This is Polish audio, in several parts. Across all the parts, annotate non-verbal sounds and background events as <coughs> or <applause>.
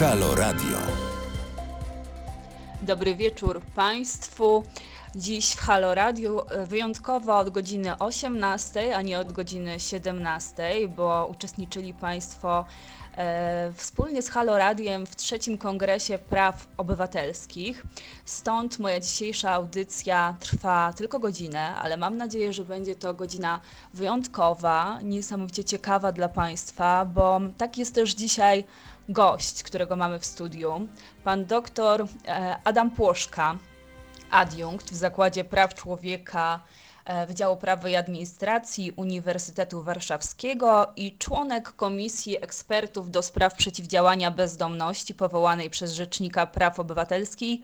Halo Radio. Dobry wieczór Państwu. Dziś w Halo Radio e, wyjątkowo od godziny 18, a nie od godziny 17, bo uczestniczyli Państwo e, wspólnie z Halo Radiem w trzecim Kongresie Praw Obywatelskich. Stąd moja dzisiejsza audycja trwa tylko godzinę, ale mam nadzieję, że będzie to godzina wyjątkowa, niesamowicie ciekawa dla Państwa, bo tak jest też dzisiaj gość, którego mamy w studiu, pan doktor e, Adam Płoszka, adiunkt w Zakładzie Praw Człowieka e, Wydziału Prawa i Administracji Uniwersytetu Warszawskiego i członek Komisji Ekspertów do Spraw Przeciwdziałania Bezdomności powołanej przez Rzecznika Praw Obywatelskich.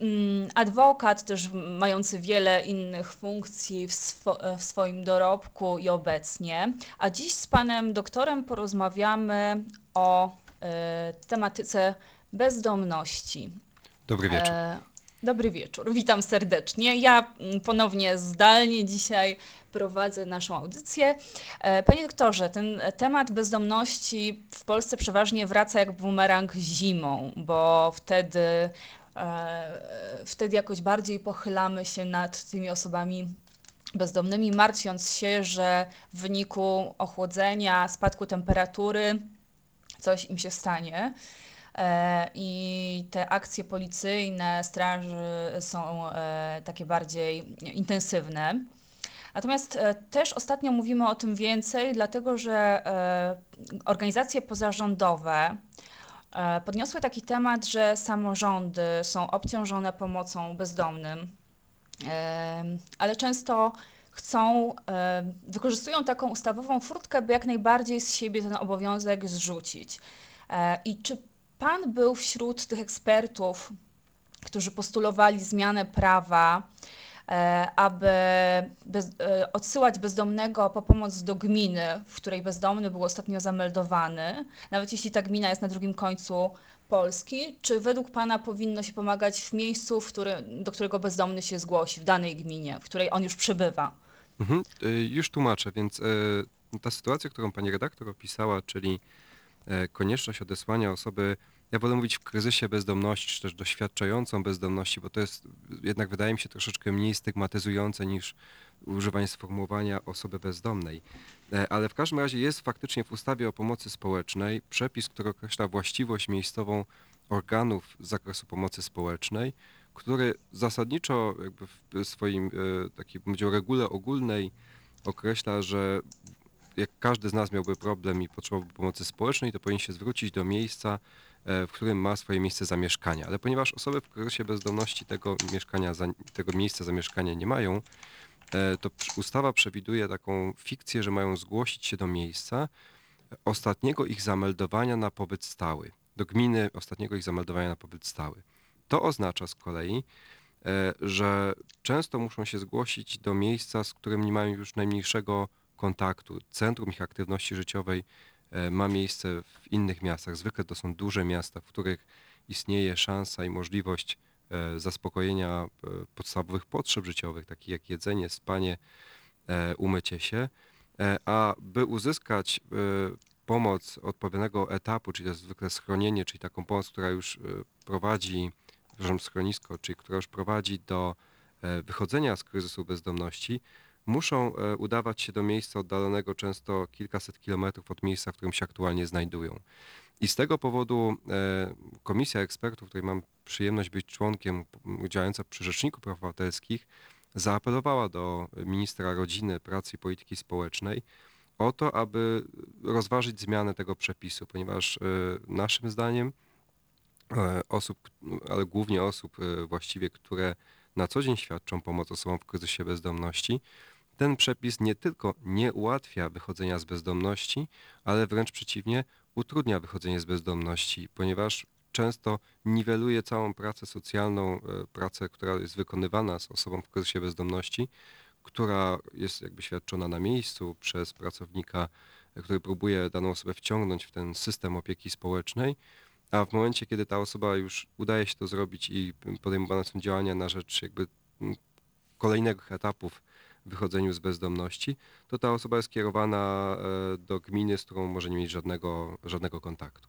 Mm, Adwokat też mający wiele innych funkcji w, swo w swoim dorobku i obecnie. A dziś z panem doktorem porozmawiamy o e, tematyce bezdomności. Dobry wieczór. E, Dobry wieczór, witam serdecznie. Ja mm, ponownie zdalnie dzisiaj prowadzę naszą audycję. E, Panie doktorze, ten temat bezdomności w Polsce przeważnie wraca jak bumerang zimą, bo wtedy, e, wtedy jakoś bardziej pochylamy się nad tymi osobami bezdomnymi, martwiąc się, że w wyniku ochłodzenia, spadku temperatury coś im się stanie. E, I te akcje policyjne, straży są e, takie bardziej intensywne. Natomiast e, też ostatnio mówimy o tym więcej, dlatego że organizacje pozarządowe podniosły taki temat, że samorządy są obciążone pomocą bezdomnym, ale często chcą, e, wykorzystują taką ustawową furtkę, by jak najbardziej z siebie ten obowiązek zrzucić. E, I czy Pan był wśród tych ekspertów, którzy postulowali zmianę prawa, e, aby bez, odsyłać bezdomnego po pomoc do gminy, w której bezdomny był ostatnio zameldowany, nawet jeśli ta gmina jest na drugim końcu Polski, czy według Pana powinno się pomagać w miejscu, w który, do którego bezdomny się zgłosi, w danej gminie, w której on już przebywa? Mhm. y, Już tłumaczę, więc e, ta sytuacja, którą pani redaktor opisała, czyli e, konieczność odesłania osoby, ja wolę mówić w kryzysie bezdomności, czy też doświadczającą bezdomności, bo to jest jednak wydaje mi się troszeczkę mniej stygmatyzujące niż używanie sformułowania osoby bezdomnej. E, Ale w każdym razie jest faktycznie w ustawie o pomocy społecznej przepis, który określa właściwość miejscową organów z zakresu pomocy społecznej, który zasadniczo jakby w swoim e, takiej powiedział regule ogólnej określa, że jak każdy z nas miałby problem i potrzebowałby pomocy społecznej, to powinien się zwrócić do miejsca, e, w którym ma swoje miejsce zamieszkania. Ale ponieważ osoby w kryzysie bezdomności tego mieszkania, tego miejsca zamieszkania nie mają, e, to ustawa przewiduje taką fikcję, że mają zgłosić się do miejsca ostatniego ich zameldowania na pobyt stały, do gminy ostatniego ich zameldowania na pobyt stały. To oznacza z kolei, e, że często muszą się zgłosić do miejsca, z którym nie mają już najmniejszego kontaktu. Centrum ich aktywności życiowej e, ma miejsce w innych miastach. Zwykle to są duże miasta, w których istnieje szansa i możliwość e, zaspokojenia podstawowych potrzeb życiowych, takich jak jedzenie, spanie, umycie się. A by uzyskać pomoc odpowiedniego etapu, czyli to jest zwykle schronienie, czyli taką pomoc, która już prowadzi, przepraszam, schronisko, czyli która już prowadzi do e, wychodzenia z kryzysu bezdomności, muszą e, udawać się do miejsca oddalonego często kilkaset kilometrów od miejsca, w którym się aktualnie znajdują. I z tego powodu e, Komisja Ekspertów, której mam przyjemność być członkiem, działająca przy Rzeczniku Praw Obywatelskich, zaapelowała do ministra rodziny, pracy i polityki społecznej o to, aby rozważyć zmianę tego przepisu, ponieważ naszym zdaniem osób, ale głównie osób e, właściwie, które na co dzień świadczą pomoc osobom w kryzysie bezdomności, ten przepis nie tylko nie ułatwia wychodzenia z bezdomności, ale wręcz przeciwnie, utrudnia wychodzenie z bezdomności, ponieważ często niweluje całą pracę socjalną, e, pracę, która jest wykonywana z osobą w kryzysie bezdomności, która jest jakby świadczona na miejscu przez pracownika, e, który próbuje daną osobę wciągnąć w ten system opieki społecznej, a w momencie, kiedy ta osoba już udaje się to zrobić i podejmowane są działania na rzecz jakby mm, kolejnych etapów w wychodzeniu z bezdomności, to ta osoba jest kierowana e, do gminy, z którą może nie mieć żadnego, żadnego kontaktu.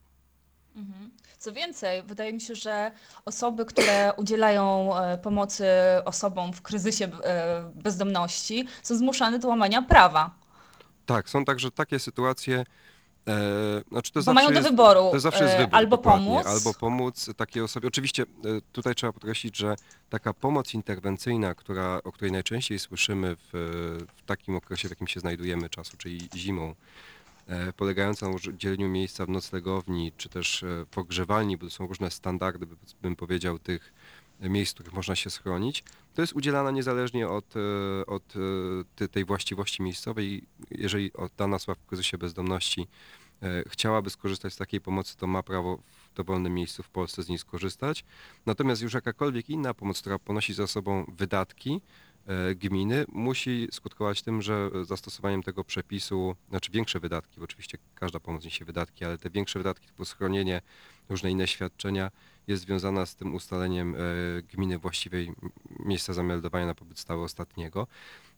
Mhm. Co więcej, wydaje mi się, że osoby, które udzielają e, pomocy osobom w kryzysie e, bezdomności, są zmuszane do łamania prawa, Tak, są także takie sytuacje, e, znaczy to bo zawsze mają do jest, wyboru to zawsze jest e, wybór, albo dokładnie, pomóc, albo pomóc takiej osobie. Oczywiście e, tutaj trzeba podkreślić, że taka pomoc interwencyjna, która, o której najczęściej słyszymy w, w takim okresie, w jakim się znajdujemy czasu, czyli zimą, e, polegająca na udzieleniu miejsca w noclegowni, czy też e, pogrzewalni, bo to są różne standardy, by- bym powiedział, tych miejsc, w których można się schronić, to jest udzielana niezależnie od, e, od e, tej właściwości miejscowej. Jeżeli dana osoba w kryzysie bezdomności e, chciałaby skorzystać z takiej pomocy, to ma prawo w dowolnym miejscu w Polsce z niej skorzystać. Natomiast już jakakolwiek inna pomoc, która ponosi za sobą wydatki gminy, musi skutkować tym, że zastosowaniem tego przepisu, znaczy większe wydatki, bo oczywiście każda pomoc niesie wydatki, ale te większe wydatki typu schronienie, różne inne świadczenia jest związana z tym ustaleniem e, gminy właściwej miejsca zameldowania na pobyt stały ostatniego.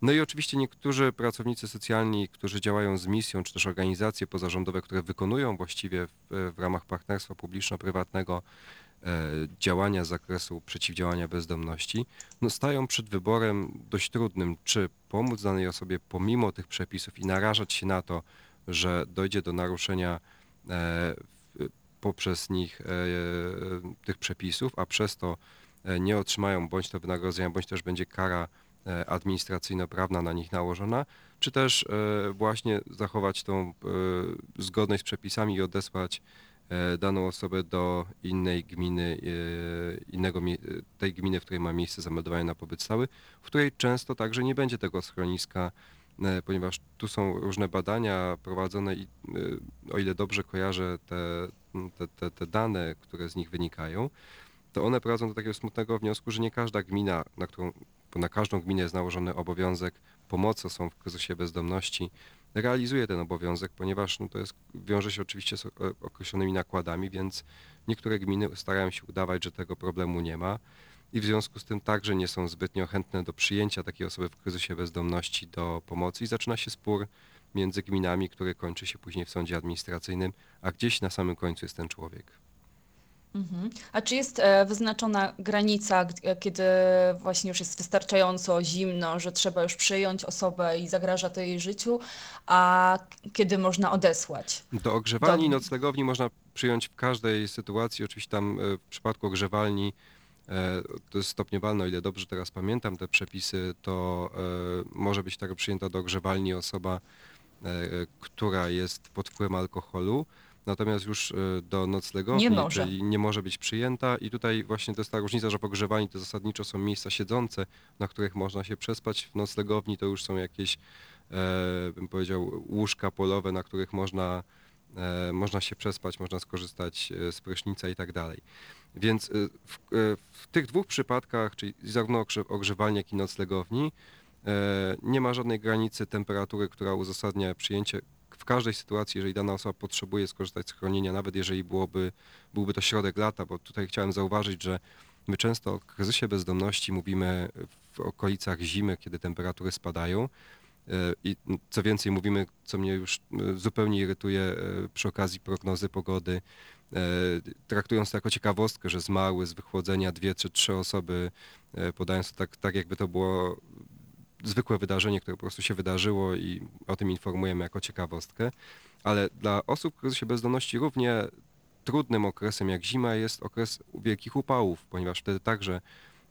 No i oczywiście niektórzy pracownicy socjalni, którzy działają z misją, czy też organizacje pozarządowe, które wykonują właściwie w, w ramach partnerstwa publiczno-prywatnego e, działania z zakresu przeciwdziałania bezdomności, no stają przed wyborem dość trudnym, czy pomóc danej osobie pomimo tych przepisów i narażać się na to, że dojdzie do naruszenia e, poprzez nich e, tych przepisów, a przez to e, nie otrzymają bądź to wynagrodzenia, bądź też będzie kara e, administracyjno-prawna na nich nałożona, czy też e, właśnie zachować tą e, zgodność z przepisami i odesłać e, daną osobę do innej gminy, e, innego, tej gminy, w której ma miejsce zameldowania na pobyt stały, w której często także nie będzie tego schroniska, e, ponieważ tu są różne badania prowadzone i e, o ile dobrze kojarzę te, te, te, te dane, które z nich wynikają, to one prowadzą do takiego smutnego wniosku, że nie każda gmina, na którą, bo na każdą gminę jest nałożony obowiązek pomocy osobom w kryzysie bezdomności, realizuje ten obowiązek, ponieważ no, to jest, wiąże się oczywiście z o- określonymi nakładami, więc niektóre gminy starają się udawać, że tego problemu nie ma i w związku z tym także nie są zbytnio chętne do przyjęcia takiej osoby w kryzysie bezdomności do pomocy i zaczyna się spór między gminami, który kończy się później w sądzie administracyjnym, a gdzieś na samym końcu jest ten człowiek. Mhm. A czy jest e, wyznaczona granica, e, kiedy właśnie już jest wystarczająco zimno, że trzeba już przyjąć osobę i zagraża to jej życiu, a kiedy można odesłać? Do ogrzewalni Do- noclegowni można przyjąć w każdej sytuacji. Oczywiście tam e, w przypadku ogrzewalni to jest stopniowalne, o ile dobrze teraz pamiętam te przepisy, to może być tak przyjęta do ogrzewalni osoba, która jest pod wpływem alkoholu. Natomiast już e, do noclegowni, Nie może. czyli nie może być przyjęta i tutaj właśnie to jest ta różnica, że w ogrzewalni to zasadniczo są miejsca siedzące, na których można się przespać. W noclegowni to już są jakieś, e, bym powiedział, łóżka polowe, na których można e, można się przespać, można skorzystać e, z prysznica i tak dalej. Więc e, w, e, w tych dwóch przypadkach, czyli zarówno ogrze- ogrzewalni, jak i noclegowni, e, nie ma żadnej granicy temperatury, która uzasadnia przyjęcie w każdej sytuacji, jeżeli dana osoba potrzebuje skorzystać z chronienia, nawet jeżeli byłoby, byłby to środek lata, bo tutaj chciałem zauważyć, że my często o kryzysie bezdomności mówimy w okolicach zimy, kiedy temperatury spadają, E, I co więcej, mówimy, co mnie już e, zupełnie irytuje e, przy okazji prognozy pogody, e, traktując to jako ciekawostkę, że zmarły z wychłodzenia dwie czy trzy osoby, e, podając to tak, tak jakby to było zwykłe wydarzenie, które po prostu się wydarzyło i o tym informujemy jako ciekawostkę. Ale dla osób w kryzysie bezdomności równie trudnym okresem jak zima jest okres wielkich upałów, ponieważ wtedy także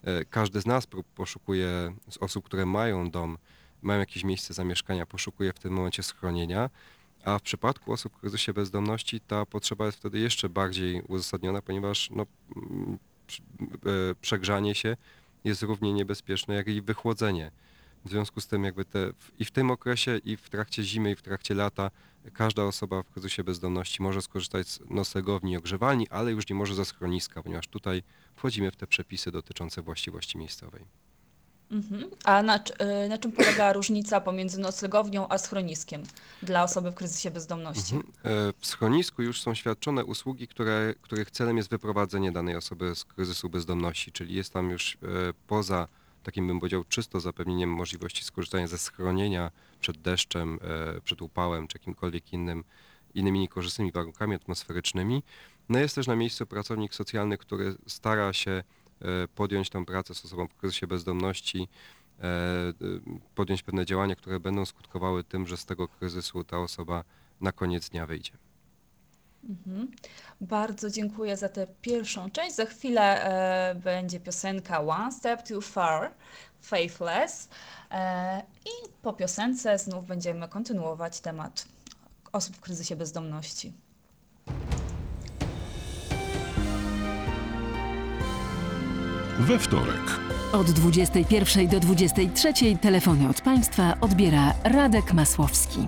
e, każdy z nas poszukuje, z osób, które mają dom, mają jakieś miejsce zamieszkania, poszukuje w tym momencie schronienia, a w przypadku osób w kryzysie bezdomności ta potrzeba jest wtedy jeszcze bardziej uzasadniona, ponieważ no, e, przegrzanie się jest równie niebezpieczne jak i wychłodzenie. W związku z tym jakby te, w- i w tym okresie, i w trakcie zimy, i w trakcie lata każda osoba w kryzysie bezdomności może skorzystać z noclegowni i ogrzewalni, ale już nie może ze schroniska, ponieważ tutaj wchodzimy w te przepisy dotyczące właściwości miejscowej. Mhm. A na, e, na czym polega <clears throat> różnica pomiędzy noclegownią a schroniskiem dla osoby w kryzysie bezdomności? Mhm. E, W schronisku już są świadczone usługi, które, których celem jest wyprowadzenie danej osoby z kryzysu bezdomności, czyli jest tam już e, poza takim, bym powiedział, czysto zapewnieniem możliwości skorzystania ze schronienia przed deszczem, e, przed upałem czy jakimkolwiek innym innymi niekorzystnymi warunkami atmosferycznymi. No jest też na miejscu pracownik socjalny, który stara się e, podjąć tę pracę z osobą w kryzysie bezdomności, e, podjąć pewne działania, które będą skutkowały tym, że z tego kryzysu ta osoba na koniec dnia wyjdzie. Mhm. Bardzo dziękuję za tę pierwszą część. Za chwilę e, będzie piosenka One Step Too Far, Faithless. E, I po piosence znów będziemy kontynuować temat osób w kryzysie bezdomności. We wtorek. Od 21 do 23 telefony od państwa odbiera Radek Masłowski.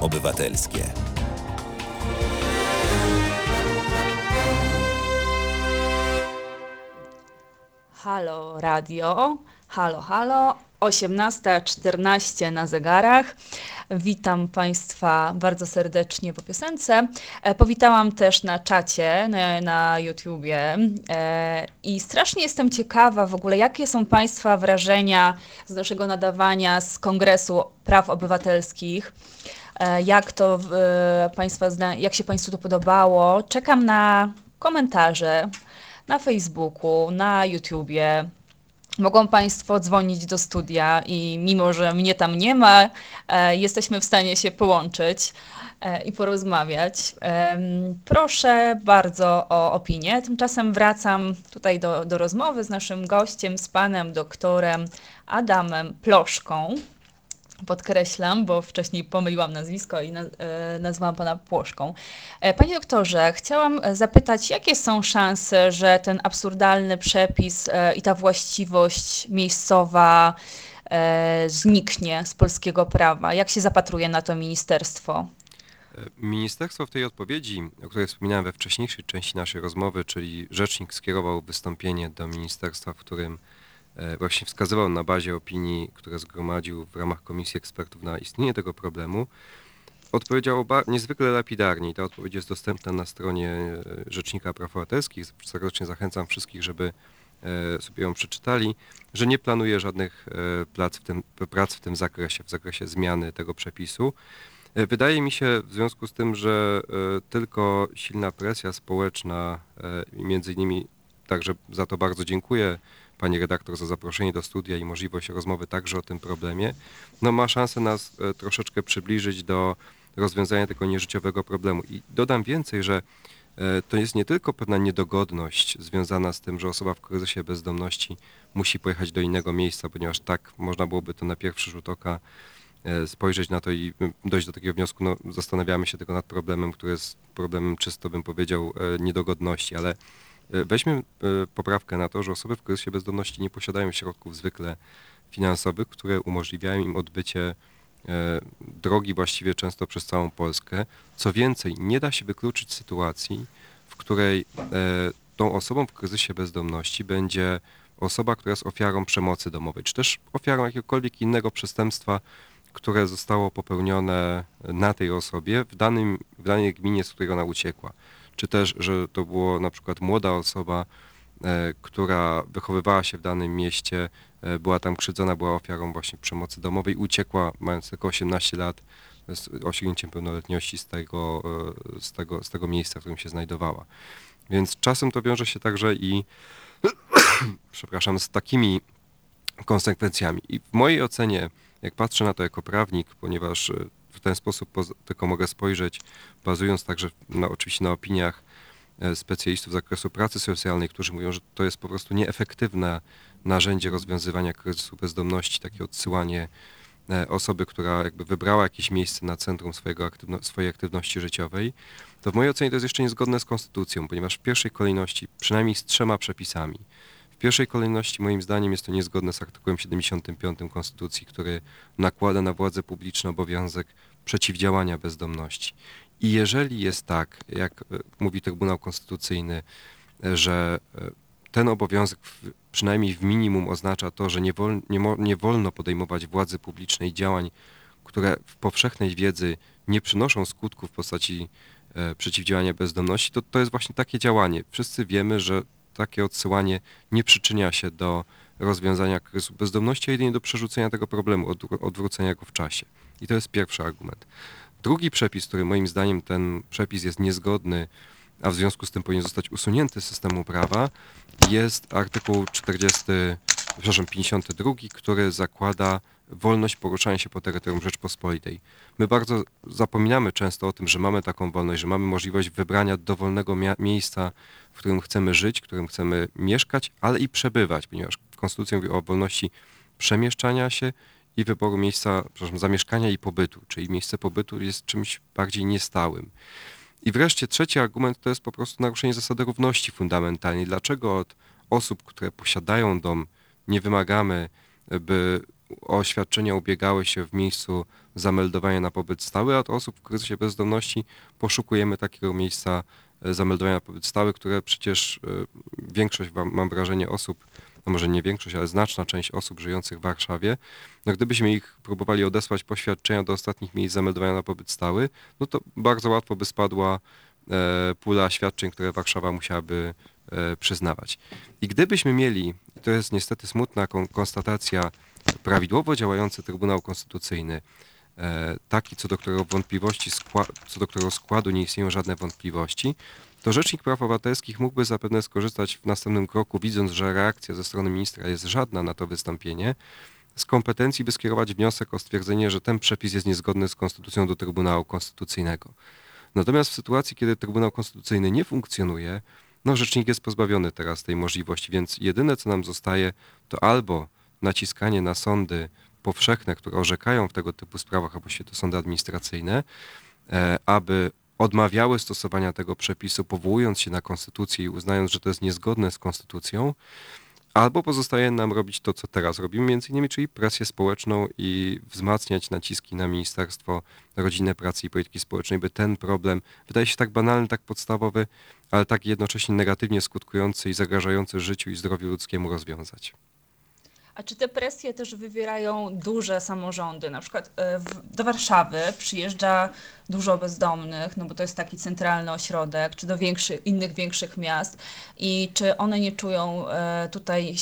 Obywatelskie. Halo Radio, halo, halo, 18.14 na zegarach. Witam Państwa bardzo serdecznie po piosence. E, Powitałam też na czacie, na, na YouTubie e, i strasznie jestem ciekawa w ogóle, jakie są Państwa wrażenia z naszego nadawania z Kongresu Praw Obywatelskich. E, jak to e, Państwa, jak się Państwu to podobało. Czekam na komentarze na Facebooku, na YouTubie. Mogą Państwo dzwonić do studia i mimo, że mnie tam nie ma, e, jesteśmy w stanie się połączyć i porozmawiać. Proszę bardzo o opinię. Tymczasem wracam tutaj do, do rozmowy z naszym gościem, z panem doktorem Adamem Ploszką. Podkreślam, bo wcześniej pomyliłam nazwisko i e, nazwałam pana Płoszką. E, Panie doktorze, chciałam e, zapytać, jakie są szanse, że ten absurdalny przepis i ta właściwość miejscowa zniknie z polskiego prawa? Jak się zapatruje na to ministerstwo? Ministerstwo w tej odpowiedzi, o której wspominałem we wcześniejszej części naszej rozmowy, czyli rzecznik skierował wystąpienie do ministerstwa, w którym właśnie wskazywał na bazie opinii, które zgromadził w ramach Komisji Ekspertów na istnienie tego problemu, odpowiedział niezwykle lapidarnie i ta odpowiedź jest dostępna na stronie e, Rzecznika Praw Obywatelskich. Serdecznie zachęcam wszystkich, żeby e, sobie ją przeczytali, że nie planuje żadnych e, prac w tym, prac w tym zakresie, w zakresie zmiany tego przepisu. E, Wydaje mi się w związku z tym, że e, tylko silna presja społeczna, e, między innymi także za to bardzo dziękuję pani redaktor za zaproszenie do studia i możliwość rozmowy także o tym problemie, no ma szansę nas e, troszeczkę przybliżyć do rozwiązania tego nieżyciowego problemu. I dodam więcej, że e, to jest nie tylko pewna niedogodność związana z tym, że osoba w kryzysie bezdomności musi pojechać do innego miejsca, ponieważ tak można byłoby to na pierwszy rzut oka e, spojrzeć na to i dojść do takiego wniosku, no zastanawiamy się tylko nad problemem, który jest problemem czysto bym powiedział niedogodności, ale weźmy e, poprawkę na to, że osoby w kryzysie bezdomności nie posiadają środków zwykle finansowych, które umożliwiają im odbycie e, drogi właściwie często przez całą Polskę. Co więcej, nie da się wykluczyć sytuacji, w której e, tą osobą w kryzysie bezdomności będzie osoba, która jest ofiarą przemocy domowej, czy też ofiarą jakiegokolwiek innego przestępstwa, które zostało popełnione na tej osobie w, danym, w danej gminie, z której ona uciekła. Czy też, że to było na przykład młoda osoba, e, która wychowywała się w danym mieście, e, była tam krzywdzona, była ofiarą właśnie przemocy domowej, uciekła mając tylko 18 lat z osiągnięciem pełnoletności z tego, e, z, tego, z tego miejsca, w którym się znajdowała. Więc czasem to wiąże się także i, <clears throat> przepraszam, z takimi konsekwencjami. I w mojej ocenie, jak patrzę na to jako prawnik, ponieważ w ten sposób tylko mogę spojrzeć, bazując także na, oczywiście na opiniach e, specjalistów z zakresu pracy socjalnej, którzy mówią, że to jest po prostu nieefektywne narzędzie rozwiązywania kryzysu bezdomności, takie odsyłanie e, osoby, która jakby wybrała jakieś miejsce na centrum swojego aktywno- swojej aktywności życiowej, to w mojej ocenie to jest jeszcze niezgodne z konstytucją, ponieważ w pierwszej kolejności, przynajmniej z trzema przepisami, pierwszej kolejności moim zdaniem jest to niezgodne z artykułem 75 Konstytucji, który nakłada na władze publiczne obowiązek przeciwdziałania bezdomności. I jeżeli jest tak, jak e, mówi Trybunał Konstytucyjny, e, że e, ten obowiązek w, przynajmniej w minimum oznacza to, że nie, wol, nie, mo, nie wolno podejmować władzy publicznej działań, które w powszechnej wiedzy nie przynoszą skutków w postaci e, przeciwdziałania bezdomności, to to jest właśnie takie działanie. Wszyscy wiemy, że takie odsyłanie nie przyczynia się do rozwiązania kryzysu bezdomności, a jedynie do przerzucenia tego problemu, odwró- odwrócenia go w czasie. I to jest pierwszy argument. Drugi przepis, który moim zdaniem ten przepis jest niezgodny, a w związku z tym powinien zostać usunięty z systemu prawa, jest artykuł 40, przepraszam, 52, który zakłada wolność poruszania się po terytorium Rzeczpospolitej. My bardzo zapominamy często o tym, że mamy taką wolność, że mamy możliwość wybrania dowolnego miejsca, w którym chcemy żyć, w którym chcemy mieszkać, ale i przebywać, ponieważ Konstytucja mówi o wolności przemieszczania się i wyboru miejsca, przepraszam, zamieszkania i pobytu, czyli miejsce pobytu jest czymś bardziej niestałym. I wreszcie trzeci argument to jest po prostu naruszenie zasady równości fundamentalnej. Dlaczego od osób, które posiadają dom, nie wymagamy, by o oświadczenia ubiegały się w miejscu zameldowania na pobyt stały, a od osób w kryzysie bezdomności poszukujemy takiego miejsca e, zameldowania na pobyt stały, które przecież e, większość, mam wrażenie, osób, no może nie większość, ale znaczna część osób żyjących w Warszawie, no gdybyśmy ich próbowali odesłać poświadczenia do ostatnich miejsc zameldowania na pobyt stały, no to bardzo łatwo by spadła e, pula świadczeń, które Warszawa musiałaby przyznawać. I gdybyśmy mieli, to jest niestety smutna kon- konstatacja, prawidłowo działający Trybunał Konstytucyjny, e, taki, co do którego wątpliwości, co do którego składu nie istnieją żadne wątpliwości, to Rzecznik Praw Obywatelskich mógłby zapewne skorzystać w następnym kroku, widząc, że reakcja ze strony ministra jest żadna na to wystąpienie, z kompetencji by skierować wniosek o stwierdzenie, że ten przepis jest niezgodny z konstytucją do Trybunału Konstytucyjnego. Natomiast w sytuacji, kiedy Trybunał Konstytucyjny nie funkcjonuje, no rzecznik jest pozbawiony teraz tej możliwości, więc jedyne co nam zostaje to albo naciskanie na sądy powszechne, które orzekają w tego typu sprawach, a właściwie to sądy administracyjne, e, aby odmawiały stosowania tego przepisu, powołując się na konstytucję i uznając, że to jest niezgodne z konstytucją, albo pozostaje nam robić to, co teraz robimy, między innymi, czyli presję społeczną i wzmacniać naciski na Ministerstwo Rodziny, Pracy i Polityki Społecznej, by ten problem, wydaje się tak banalny, tak podstawowy, ale tak jednocześnie negatywnie skutkujący i zagrażający życiu i zdrowiu ludzkiemu rozwiązać. A czy te presje też wywierają duże samorządy? Na przykład e, do Warszawy przyjeżdża dużo bezdomnych, no bo to jest taki centralny ośrodek, czy do innych większych miast i czy one nie czują e, tutaj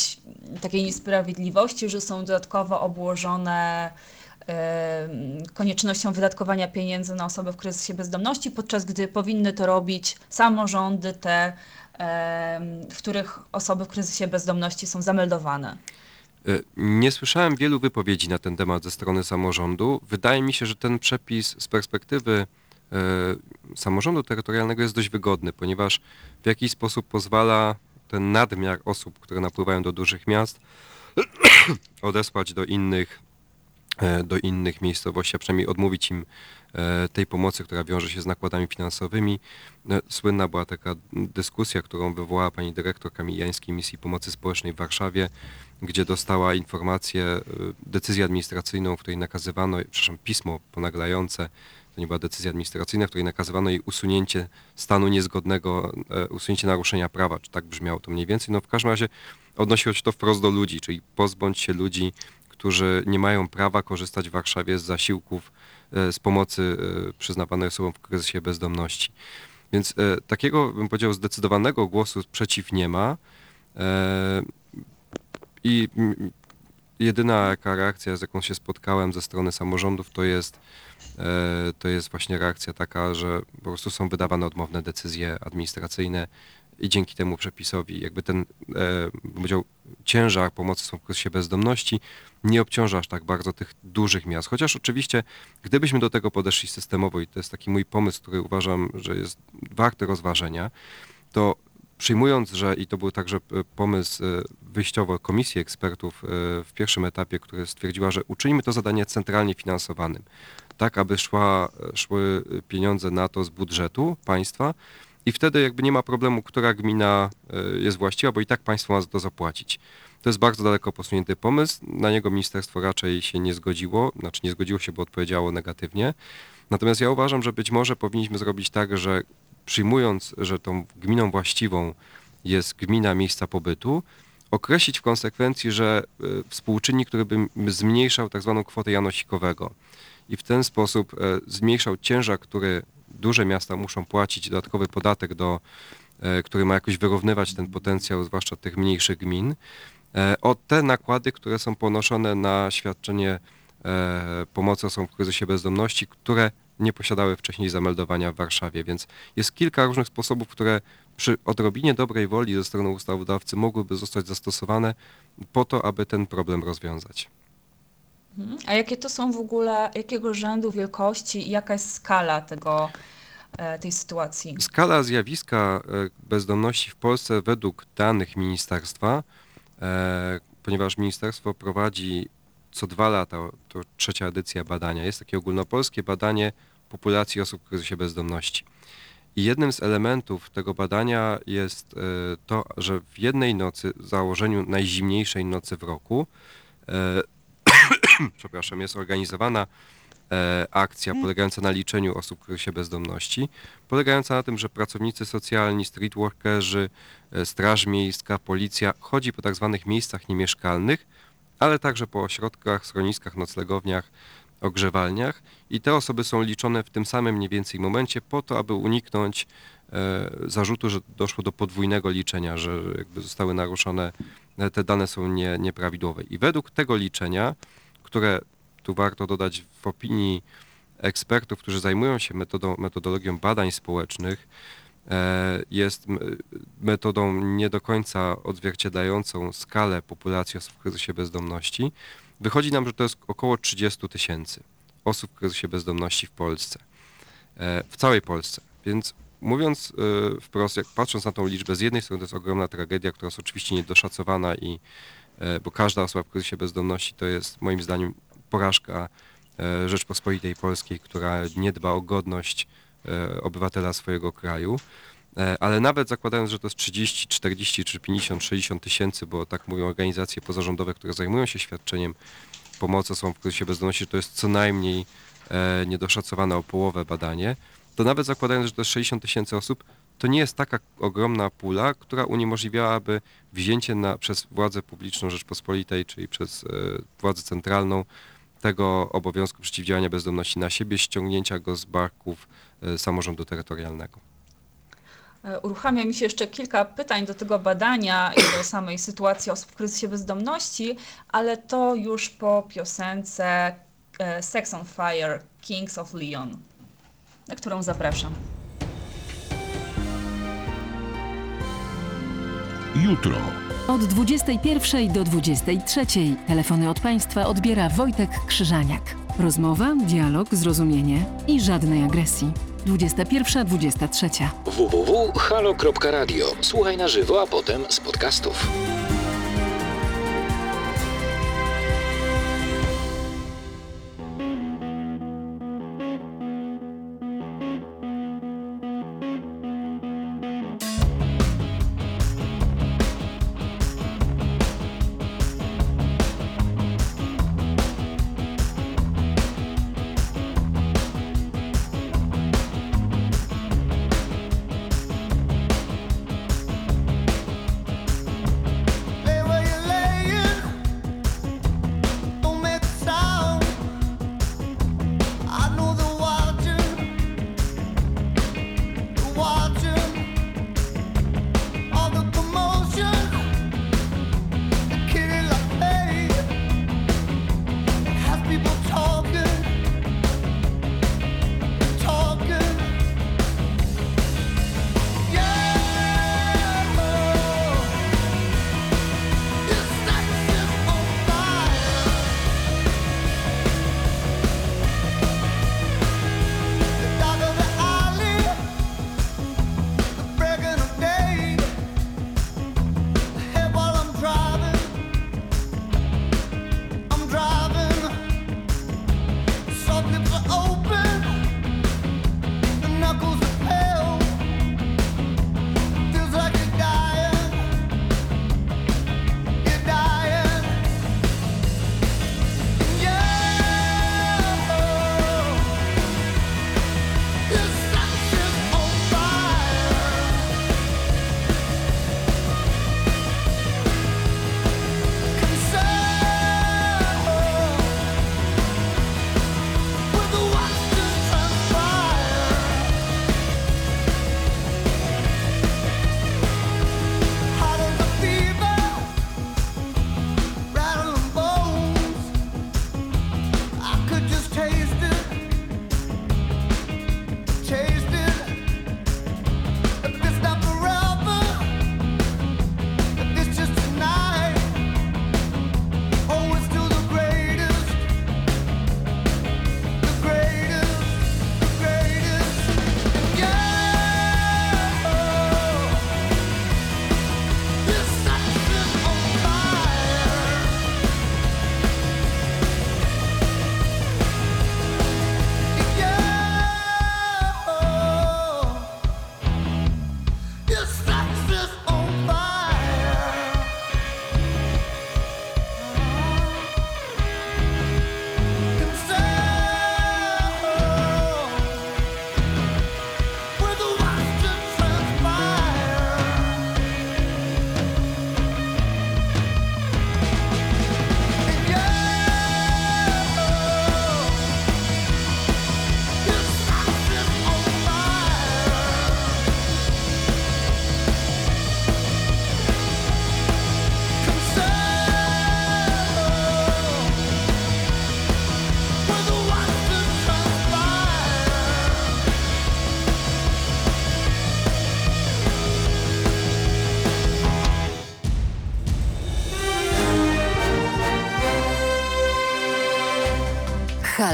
takiej niesprawiedliwości, że są dodatkowo obłożone e, koniecznością wydatkowania pieniędzy na osoby w kryzysie bezdomności, podczas gdy powinny to robić samorządy te, w których osoby w kryzysie bezdomności są zameldowane? Y, Nie słyszałem wielu wypowiedzi na ten temat ze strony samorządu. Wydaje mi się, że ten przepis z perspektywy y, samorządu terytorialnego jest dość wygodny, ponieważ w jakiś sposób pozwala ten nadmiar osób, które napływają do dużych miast, <coughs> odesłać do innych, e, do innych miejscowości, a przynajmniej odmówić im e, tej pomocy, która wiąże się z nakładami finansowymi. E, Słynna była taka dyskusja, którą wywołała pani dyrektor Kamijańskiej Misji Pomocy Społecznej w Warszawie, gdzie dostała informację, e, decyzję administracyjną, w której nakazywano, przepraszam, pismo ponaglające, to nie była decyzja administracyjna, w której nakazywano jej usunięcie stanu niezgodnego, e, usunięcie naruszenia prawa, czy tak brzmiało to mniej więcej. No w każdym razie odnosiło się to wprost do ludzi, czyli pozbądź się ludzi, którzy nie mają prawa korzystać w Warszawie z zasiłków, e, z pomocy e, przyznawanej osobom w kryzysie bezdomności. Więc takiego, bym powiedział, zdecydowanego głosu przeciw nie ma. I jedyna jaka reakcja, z jaką się spotkałem ze strony samorządów, to jest, e, to jest właśnie reakcja taka, że po prostu są wydawane odmowne decyzje administracyjne i dzięki temu przepisowi jakby ten, e, powiedział, ciężar pomocy w kryzysie bezdomności nie obciąża aż tak bardzo tych dużych miast. Chociaż oczywiście, gdybyśmy do tego podeszli systemowo i to jest taki mój pomysł, który uważam, że jest warty rozważenia, to przyjmując, że i to był także e, pomysł e, wyjściowo komisji ekspertów e, w pierwszym etapie, która stwierdziła, że uczyńmy to zadanie centralnie finansowanym, tak aby szła, szły pieniądze na to z budżetu państwa i wtedy jakby nie ma problemu, która gmina jest właściwa, bo i tak państwo ma za to zapłacić. To jest bardzo daleko posunięty pomysł. Na niego ministerstwo raczej się nie zgodziło, znaczy nie zgodziło się, bo odpowiedziało negatywnie. Natomiast ja uważam, że być może powinniśmy zrobić tak, że przyjmując, że tą gminą właściwą jest gmina miejsca pobytu, określić w konsekwencji, że y, współczynnik, który by zmniejszał tak zwaną kwotę janosikowego i w ten sposób e, zmniejszał ciężar, który duże miasta muszą płacić, dodatkowy podatek, do, e, który ma jakoś wyrównywać ten potencjał, zwłaszcza tych mniejszych gmin, e, o te nakłady, które są ponoszone na świadczenie e, pomocy osobom w kryzysie bezdomności, które nie posiadały wcześniej zameldowania w Warszawie. Więc jest kilka różnych sposobów, które przy odrobinie dobrej woli ze strony ustawodawcy mogłyby zostać zastosowane po to, aby ten problem rozwiązać. Mhm. A jakie to są w ogóle, jakiego rzędu wielkości i jaka jest skala tego, e, tej sytuacji? Skala zjawiska e, bezdomności w Polsce według danych ministerstwa, e, ponieważ ministerstwo prowadzi co dwa lata, to trzecia edycja badania, jest takie ogólnopolskie badanie populacji osób w kryzysie bezdomności. I jednym z elementów tego badania jest e, to, że w jednej nocy, w założeniu najzimniejszej nocy w roku, e, <coughs> przepraszam, jest organizowana e, akcja polegająca na liczeniu osób w kryzysie bezdomności, polegająca na tym, że pracownicy socjalni, streetworkerzy, straż miejska, policja chodzi po tak zwanych miejscach niemieszkalnych, ale także po ośrodkach, schroniskach, noclegowniach, ogrzewalniach i te osoby są liczone w tym samym mniej więcej momencie po to, aby uniknąć e, zarzutu, że doszło do podwójnego liczenia, że jakby zostały naruszone, e, te dane są nie, nieprawidłowe. I według tego liczenia, które tu warto dodać w opinii ekspertów, którzy zajmują się metodą, metodologią badań społecznych, e, jest metodą nie do końca odzwierciedlającą skalę populacji osób w kryzysie bezdomności. Wychodzi nam, że to jest około 30 tysięcy osób w kryzysie bezdomności w Polsce, e, w całej Polsce. Więc mówiąc e, wprost, jak patrząc na tą liczbę, z jednej strony to jest ogromna tragedia, która jest oczywiście niedoszacowana i e, bo każda osoba w kryzysie bezdomności to jest moim zdaniem porażka Rzeczpospolitej Polskiej, która nie dba o godność obywatela swojego kraju. E, Ale nawet zakładając, że to jest 30, 40 czy 50, 60 tysięcy, bo tak mówią organizacje pozarządowe, które zajmują się świadczeniem pomocy osobom w kryzysie bezdomności, to jest co najmniej e, niedoszacowane o połowę badanie, to nawet zakładając, że to jest 60 tysięcy osób, to nie jest taka ogromna pula, która uniemożliwiałaby wzięcie na, przez władzę publiczną Rzeczpospolitej, czyli przez e, władzę centralną, tego obowiązku przeciwdziałania bezdomności na siebie, ściągnięcia go z barków samorządu terytorialnego. E, Uruchamia mi się jeszcze kilka pytań do tego badania i do samej sytuacji osób w kryzysie bezdomności, ale to już po piosence e, Sex on Fire Kings of Leon, na którą zapraszam. Jutro. Od 21 do 23 telefony od Państwa odbiera Wojtek Krzyżaniak. Rozmowa, dialog, zrozumienie i żadnej agresji. 21-23. www.halo.radio. Słuchaj na żywo, a potem z podcastów.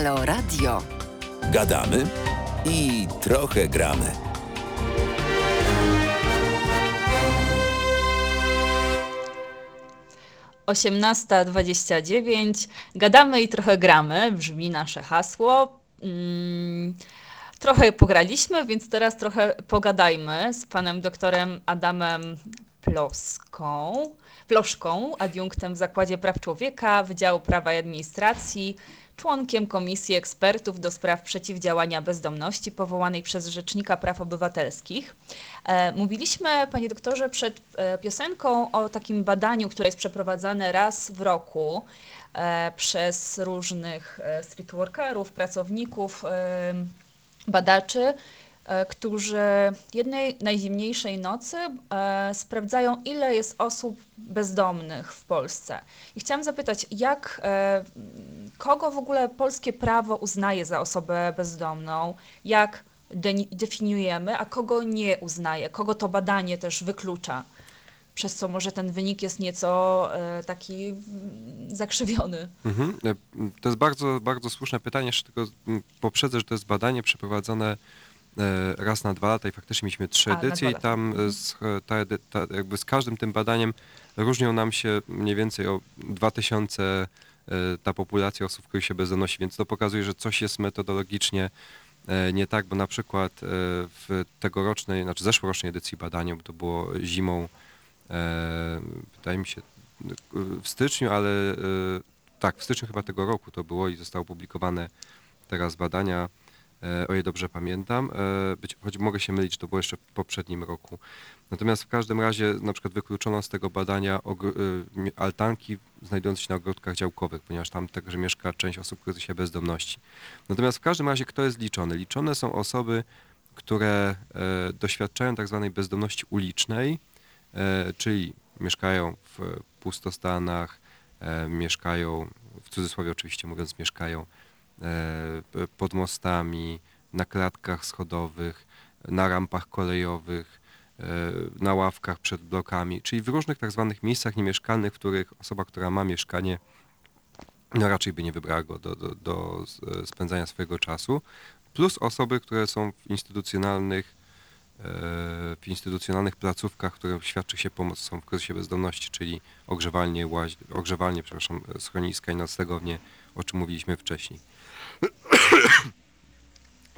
Halo Radio. Gadamy i trochę gramy. Osiemnasta dwadzieścia dziewięć. Gadamy i trochę gramy, brzmi nasze hasło. Mm, trochę pograliśmy, więc teraz trochę pogadajmy z panem doktorem Adamem Ploską, Ploszką, adiunktem w Zakładzie Praw Człowieka Wydziału Prawa i Administracji, członkiem Komisji Ekspertów do spraw przeciwdziałania bezdomności powołanej przez Rzecznika Praw Obywatelskich. E, Mówiliśmy, panie doktorze, przed e, piosenką o takim badaniu, które jest przeprowadzane raz w roku e, przez różnych streetworkerów, pracowników, badaczy, którzy jednej najzimniejszej nocy e, sprawdzają, ile jest osób bezdomnych w Polsce. I chciałam zapytać, jak, e, kogo w ogóle polskie prawo uznaje za osobę bezdomną? Jak de- definiujemy, a kogo nie uznaje? Kogo to badanie też wyklucza? Przez co może ten wynik jest nieco e, taki mm, zakrzywiony. Mhm. E, To jest bardzo, bardzo słuszne pytanie. Jeszcze tylko m, poprzedzę, że to jest badanie przeprowadzone e, raz na dwa lata i faktycznie mieliśmy trzy A, na edycje dwa i tam e, z, e, ta, edy- ta, jakby z każdym tym badaniem różnią nam się mniej więcej o 2000 e, ta populacja osób, których się bezdomności, więc to pokazuje, że coś jest metodologicznie e, nie tak, bo na przykład e, w tegorocznej, znaczy zeszłorocznej edycji badania, bo to było zimą, e, wydaje mi się w styczniu, ale e, tak, w styczniu chyba tego roku to było i zostało opublikowane teraz badania, e, o ile dobrze pamiętam, e, być, choć mogę się mylić, to było jeszcze w poprzednim roku. Natomiast w każdym razie na przykład wykluczono z tego badania mi- altanki znajdujące się na ogródkach działkowych, ponieważ tam także mieszka część osób w kryzysie bezdomności. Natomiast w każdym razie kto jest liczony? Liczone są osoby, które e, doświadczają tak zwanej bezdomności ulicznej, e, czyli mieszkają w pustostanach, e, mieszkają, w cudzysłowie oczywiście mówiąc, mieszkają e, pod mostami, na klatkach schodowych, na rampach kolejowych, e, na ławkach przed blokami, czyli w różnych tak zwanych miejscach niemieszkalnych, w których osoba, która ma mieszkanie, no raczej by nie wybrała go do, do, do e, spędzania swojego czasu, plus osoby, które są w instytucjonalnych e, w instytucjonalnych placówkach, które świadczy się pomoc są w kryzysie bezdomności, czyli ogrzewalnie, łaź, ogrzewalnie przepraszam, schroniska i noclegownie, o czym mówiliśmy wcześniej.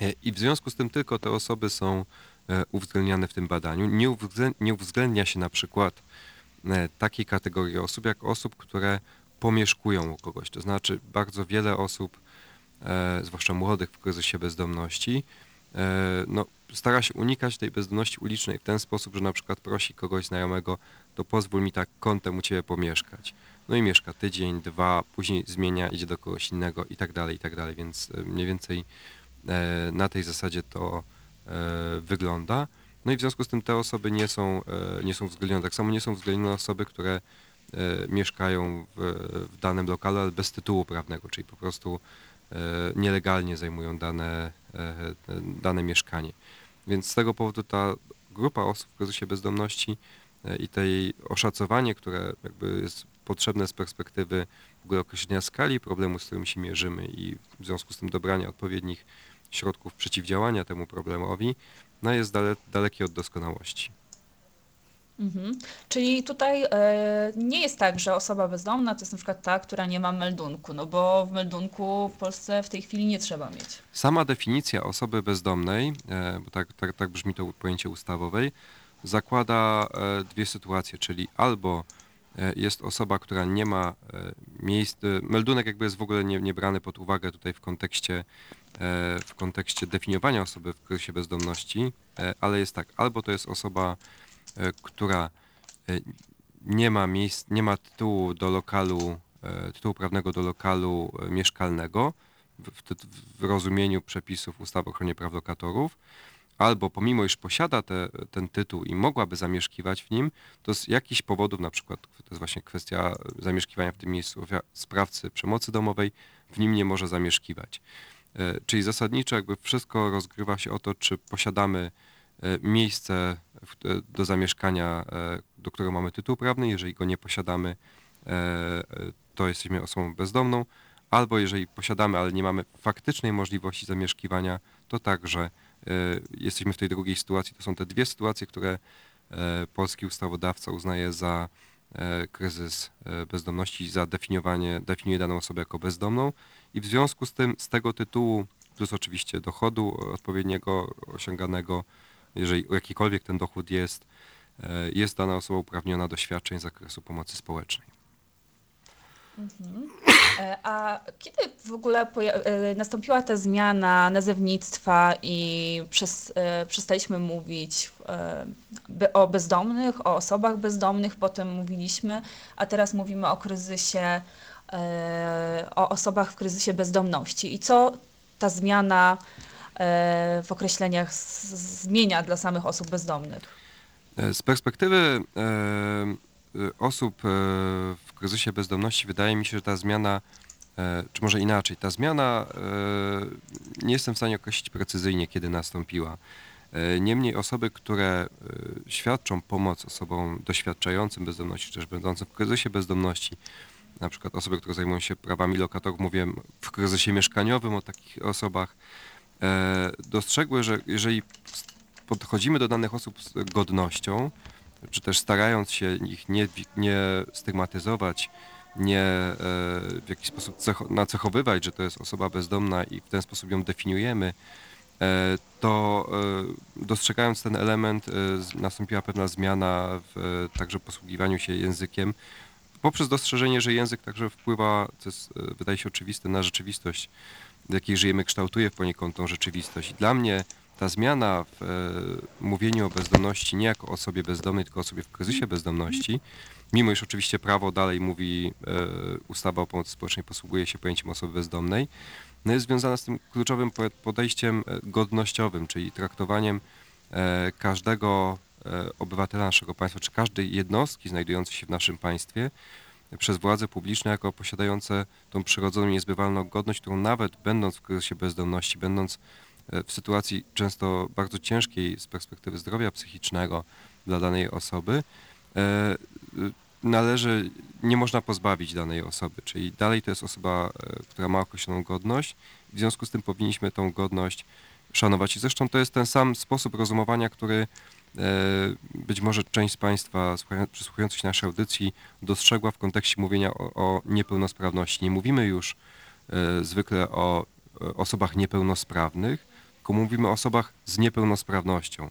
E, I w związku z tym tylko te osoby są e, uwzględniane w tym badaniu. Nie, uwzglę- nie uwzględnia się na przykład e, takiej kategorii osób, jak osób, które pomieszkują u kogoś. To znaczy bardzo wiele osób, zwłaszcza młodych w kryzysie bezdomności, no, stara się unikać tej bezdomności ulicznej w ten sposób, że na przykład prosi kogoś znajomego, to pozwól mi tak kątem u ciebie pomieszkać. No i mieszka tydzień, dwa, później zmienia, idzie do kogoś innego i tak dalej, i tak dalej, więc e, mniej więcej e, na tej zasadzie to e, wygląda. No i w związku z tym te osoby nie są, nie są uwzględnione. Tak samo nie są uwzględnione osoby, które mieszkają w, w danym lokalu, ale bez tytułu prawnego, czyli po prostu nielegalnie zajmują dane, dane mieszkanie. Więc z tego powodu ta grupa osób w kryzysie bezdomności i tej oszacowanie, które jakby jest potrzebne z perspektywy w ogóle określenia skali problemu, z którym się mierzymy i w związku z tym dobrania odpowiednich środków przeciwdziałania temu problemowi, no jest dale, dalekie od doskonałości. Mhm. Czyli tutaj e, nie jest tak, że osoba bezdomna to jest na przykład ta, która nie ma meldunku, no bo w meldunku w Polsce w tej chwili nie trzeba mieć. Sama definicja osoby bezdomnej, e, bo tak, tak, tak brzmi to pojęcie ustawowej, zakłada e, dwie sytuacje, czyli albo jest osoba, która nie ma e, miejsc, e, meldunek jakby jest w ogóle nie, nie pod uwagę tutaj w kontekście, e, w kontekście definiowania osoby w kryzysie bezdomności, e, ale jest tak, albo to jest osoba, e, która e, nie ma miejsc, nie ma tytułu do lokalu, e, tytułu prawnego do lokalu e, mieszkalnego, w, w, w rozumieniu przepisów ustawy o ochronie praw lokatorów, albo pomimo iż posiada te, ten tytuł i mogłaby zamieszkiwać w nim, to z jakichś powodów, na przykład to jest właśnie kwestia zamieszkiwania w tym miejscu sprawcy przemocy domowej, w nim nie może zamieszkiwać. E, Czyli zasadniczo jakby wszystko rozgrywa się o to, czy posiadamy e, miejsce e, do zamieszkania, do którego mamy tytuł prawny. Jeżeli go nie posiadamy, to jesteśmy osobą bezdomną, albo jeżeli posiadamy, ale nie mamy faktycznej możliwości zamieszkiwania, to także jesteśmy w tej drugiej sytuacji. To są te dwie sytuacje, które e, polski ustawodawca uznaje za e, kryzys e, bezdomności, za definiowanie, definiuje daną osobę jako bezdomną i w związku z tym z tego tytułu, plus oczywiście dochodu odpowiedniego osiąganego, jeżeli jakikolwiek ten dochód jest, e, jest dana osoba uprawniona do świadczeń z zakresu pomocy społecznej. E, A kiedy w ogóle e, nastąpiła ta zmiana nazewnictwa i przez, e, przestaliśmy mówić o bezdomnych, o osobach bezdomnych, potem mówiliśmy, a teraz mówimy o kryzysie, o osobach w kryzysie bezdomności. I co ta zmiana w określeniach zmienia dla samych osób bezdomnych? Z perspektywy osób e, w kryzysie bezdomności wydaje mi się, że ta zmiana, e, czy może inaczej, ta zmiana nie jestem w stanie określić precyzyjnie, kiedy nastąpiła. Niemniej osoby, które świadczą pomoc osobom doświadczającym bezdomności, czy też będącym w kryzysie bezdomności, na przykład osoby, które zajmują się prawami lokatorów, mówię w kryzysie mieszkaniowym o takich osobach, dostrzegły, że jeżeli podchodzimy do danych osób z godnością, czy też starając się ich nie, nie stygmatyzować, nie e, w jakiś sposób cecho, nacechowywać, że to jest osoba bezdomna i w ten sposób ją definiujemy, e, to e, dostrzegając ten element, e, nastąpiła pewna zmiana w e, także posługiwaniu się językiem, poprzez dostrzeżenie, że język także wpływa, co jest, e, wydaje się oczywiste, na rzeczywistość, w jakiej żyjemy, kształtuje poniekąd tą rzeczywistość. I dla mnie ta zmiana w e, mówieniu o bezdomności nie jako osobie bezdomnej, tylko osobie w kryzysie bezdomności, mimo iż oczywiście prawo dalej mówi, e, ustawa o pomocy społecznej posługuje się pojęciem osoby bezdomnej, no jest związana z tym kluczowym po- podejściem e, godnościowym, czyli traktowaniem e, każdego e, obywatela naszego państwa, czy każdej jednostki znajdującej się w naszym państwie przez władze publiczne jako posiadające tą przyrodzoną, niezbywalną godność, którą nawet będąc w kryzysie bezdomności, będąc w sytuacji często bardzo ciężkiej z perspektywy zdrowia psychicznego dla danej osoby, e, y, należy, nie można pozbawić danej osoby, czyli dalej to jest osoba, e, która ma określoną godność, w związku z tym powinniśmy tą godność szanować. I zresztą to jest ten sam sposób rozumowania, który e, być może część z Państwa przysłuchujących się naszej audycji dostrzegła w kontekście mówienia o, o niepełnosprawności. Nie mówimy już e, zwykle o e, osobach niepełnosprawnych, mówimy o osobach z niepełnosprawnością.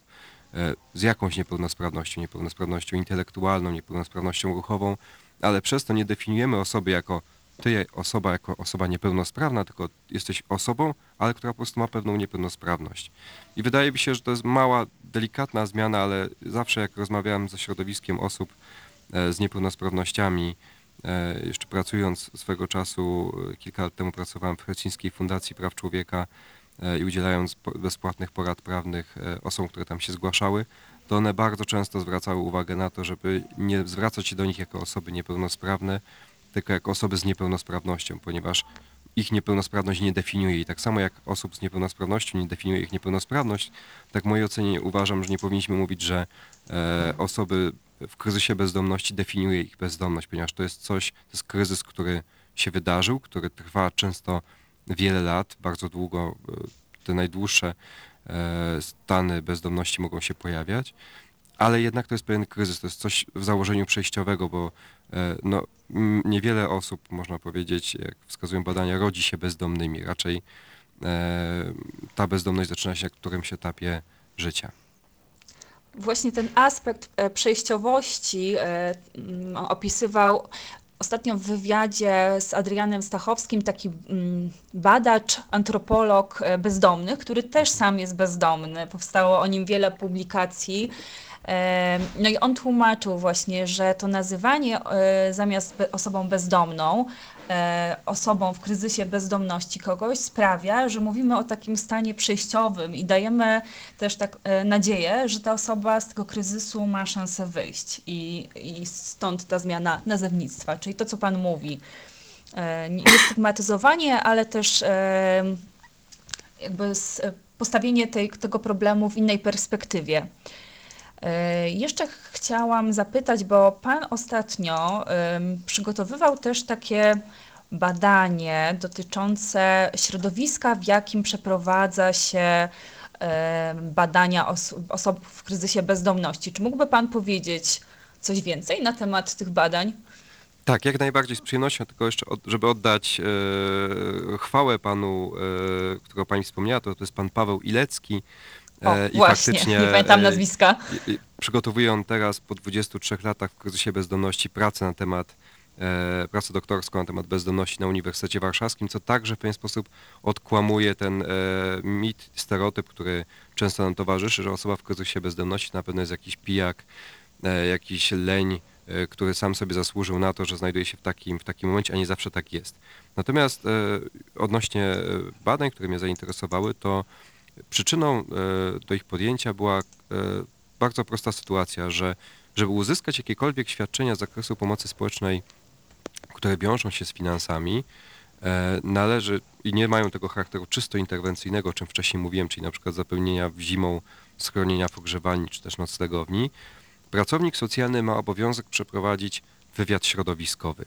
E, Z jakąś niepełnosprawnością, niepełnosprawnością intelektualną, niepełnosprawnością ruchową, ale przez to nie definiujemy osoby jako ty osoba jako osoba niepełnosprawna, tylko jesteś osobą, ale która po prostu ma pewną niepełnosprawność. I wydaje mi się, że to jest mała, delikatna zmiana, ale zawsze jak rozmawiałem ze środowiskiem osób e, z niepełnosprawnościami, e, jeszcze pracując swego czasu, kilka lat temu pracowałem w Helsińskiej Fundacji Praw Człowieka i udzielając bezpłatnych porad prawnych e, osobom, które tam się zgłaszały, to one bardzo często zwracały uwagę na to, żeby nie zwracać się do nich jako osoby niepełnosprawne, tylko jako osoby z niepełnosprawnością, ponieważ ich niepełnosprawność nie definiuje. I tak samo jak osób z niepełnosprawnością nie definiuje ich niepełnosprawność, tak w mojej ocenie uważam, że nie powinniśmy mówić, że e, osoby w kryzysie bezdomności definiuje ich bezdomność, ponieważ to jest coś, to jest kryzys, który się wydarzył, który trwa często wiele lat, bardzo długo, e, te najdłuższe e, stany bezdomności mogą się pojawiać, ale jednak to jest pewien kryzys, to jest coś w założeniu przejściowego, bo e, no, niewiele osób, można powiedzieć, jak wskazują badania, rodzi się bezdomnymi. Raczej ta bezdomność zaczyna się na którymś etapie życia. Właśnie ten aspekt przejściowości opisywał ostatnio w wywiadzie z Adrianem Stachowskim taki mm, badacz, antropolog e, bezdomnych, który też sam jest bezdomny. Powstało o nim wiele publikacji. No i on tłumaczył właśnie, że to nazywanie e, zamiast osobą bezdomną, e, osobą w kryzysie bezdomności kogoś sprawia, że mówimy o takim stanie przejściowym i dajemy też tak e, nadzieję, że ta osoba z tego kryzysu ma szansę wyjść i, i stąd ta zmiana nazewnictwa, czyli to, co Pan mówi. E, Nie nie stygmatyzowanie, ale też jakby postawienie tej, tego problemu w innej perspektywie. E, Jeszcze ch- chciałam zapytać, bo Pan ostatnio przygotowywał też takie badanie dotyczące środowiska, w jakim przeprowadza się badania os osób w kryzysie bezdomności. Czy mógłby Pan powiedzieć coś więcej na temat tych badań? Tak, jak najbardziej z przyjemnością, tylko jeszcze, od, żeby oddać e, chwałę panu, e, którego pani wspomniała, to, to jest pan Paweł Ilecki. O, e, właśnie, nie pamiętam e, nazwiska. i- i Przygotowuje on teraz po 23 latach w kryzysie bezdomności pracę na temat, e, pracę doktorską na temat bezdomności na Uniwersytecie Warszawskim, co także w pewien sposób odkłamuje ten mit, stereotyp, który często nam towarzyszy, że osoba w kryzysie bezdomności na pewno jest jakiś pijak, jakiś leń, który sam sobie zasłużył na to, że znajduje się w takim, w takim momencie, a nie zawsze tak jest. Natomiast odnośnie badań, które mnie zainteresowały, to przyczyną e, do ich podjęcia była e, bardzo prosta sytuacja, że żeby uzyskać jakiekolwiek świadczenia z zakresu pomocy społecznej, które wiążą się z finansami, e, należy i nie mają tego charakteru czysto interwencyjnego, o czym wcześniej mówiłem, czyli na przykład zapewnienia zimą schronienia w ogrzewalni czy też noclegowni, pracownik socjalny ma obowiązek przeprowadzić wywiad środowiskowy.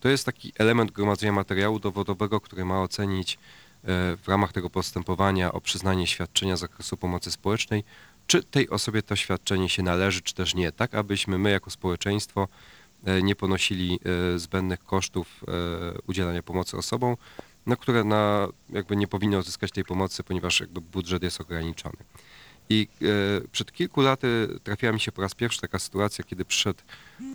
To jest taki element gromadzenia materiału dowodowego, który ma ocenić w ramach tego postępowania o przyznanie świadczenia z zakresu pomocy społecznej, czy tej osobie to świadczenie się należy, czy też nie, tak abyśmy my jako społeczeństwo e, nie ponosili e, zbędnych kosztów e, udzielania pomocy osobom, no, które na, jakby nie powinny uzyskać tej pomocy, ponieważ jakby budżet jest ograniczony. I e, przed kilku laty trafiła mi się po raz pierwszy taka sytuacja, kiedy przyszedł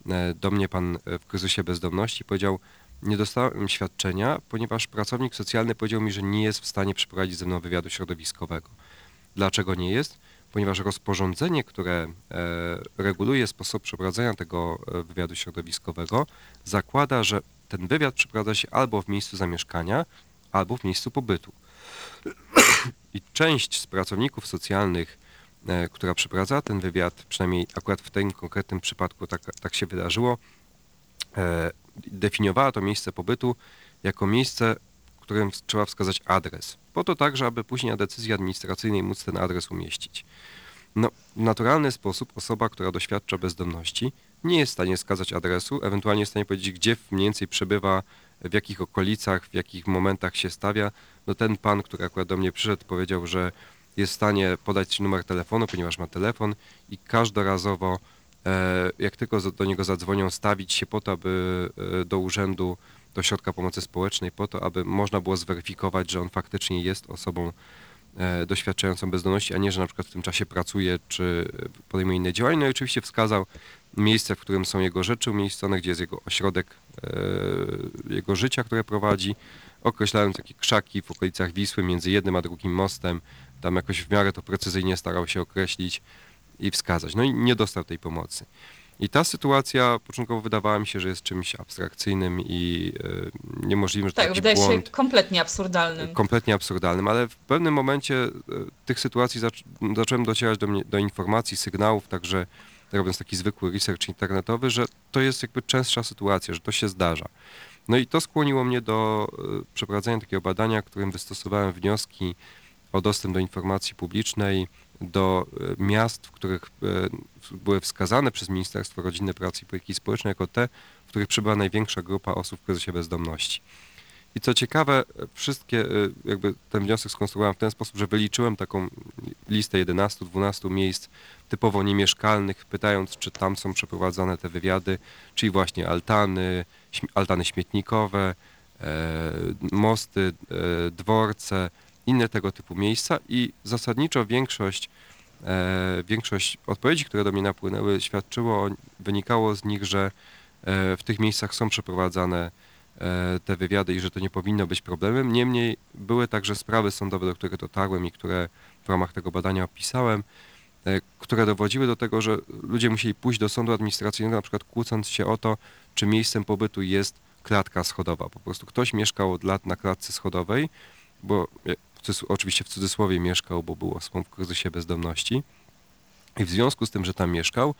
e, do mnie pan e, w kryzysie bezdomności i powiedział, nie dostałem świadczenia, ponieważ pracownik socjalny powiedział mi, że nie jest w stanie przeprowadzić ze mną wywiadu środowiskowego. Dlaczego nie jest? Ponieważ rozporządzenie, które e, reguluje sposób przeprowadzenia tego e, wywiadu środowiskowego, zakłada, że ten wywiad przeprowadza się albo w miejscu zamieszkania, albo w miejscu pobytu. I część z pracowników socjalnych, e, która przeprowadzała ten wywiad, przynajmniej akurat w tym konkretnym przypadku tak, tak się wydarzyło, definiowała to miejsce pobytu jako miejsce, w którym trzeba wskazać adres. Po to także, aby później na decyzji administracyjnej móc ten adres umieścić. No, w naturalny sposób osoba, która doświadcza bezdomności, nie jest w stanie wskazać adresu, ewentualnie jest w stanie powiedzieć, gdzie mniej więcej przebywa, w jakich okolicach, w jakich momentach się stawia. No ten pan, który akurat do mnie przyszedł, powiedział, że jest w stanie podać numer telefonu, ponieważ ma telefon i każdorazowo, jak tylko do niego zadzwonią, stawić się po to, aby e, do urzędu, do środka pomocy społecznej, po to, aby można było zweryfikować, że on faktycznie jest osobą e, doświadczającą bezdomności, a nie, że na przykład w tym czasie pracuje czy podejmuje inne działania. No i oczywiście wskazał miejsce, w którym są jego rzeczy umiejscowione, gdzie jest jego ośrodek e, jego życia, które prowadzi, określając jakie krzaki w okolicach Wisły między jednym a drugim mostem. Tam jakoś w miarę to precyzyjnie starał się określić i wskazać. No i nie dostał tej pomocy. I ta sytuacja początkowo wydawała mi się, że jest czymś abstrakcyjnym i e, niemożliwym, że Tak, taki wydaje błąd się kompletnie absurdalnym. kompletnie absurdalnym, ale w pewnym momencie e, tych sytuacji zac zacząłem docierać do, mnie, do informacji, sygnałów, także robiąc taki zwykły research internetowy, że to jest jakby częstsza sytuacja, że to się zdarza. No i to skłoniło mnie do e, przeprowadzenia takiego badania, którym wystosowałem wnioski o dostęp do informacji publicznej do e, miast, w których e, były wskazane przez Ministerstwo Rodziny, Pracy i Polityki Społecznej jako te, w których przybyła największa grupa osób w kryzysie bezdomności. I co ciekawe, wszystkie, y, jakby ten wniosek skonstruowałem w ten sposób, że wyliczyłem taką listę 11-12 miejsc typowo niemieszkalnych, pytając, czy tam są przeprowadzane te wywiady, czyli właśnie altany, altany śmietnikowe, e, mosty, e, dworce, inne tego typu miejsca i zasadniczo większość, e, większość odpowiedzi, które do mnie napłynęły, świadczyło, wynikało z nich, że e, w tych miejscach są przeprowadzane e, te wywiady i że to nie powinno być problemem. Niemniej były także sprawy sądowe, do których dotarłem i które w ramach tego badania opisałem, e, które dowodziły do tego, że ludzie musieli pójść do sądu administracyjnego, na przykład kłócąc się o to, czy miejscem pobytu jest klatka schodowa. Po prostu ktoś mieszkał od lat na klatce schodowej, bo oczywiście w cudzysłowie mieszkał, bo był osobą w kryzysie bezdomności. I w związku z tym, że tam mieszkał,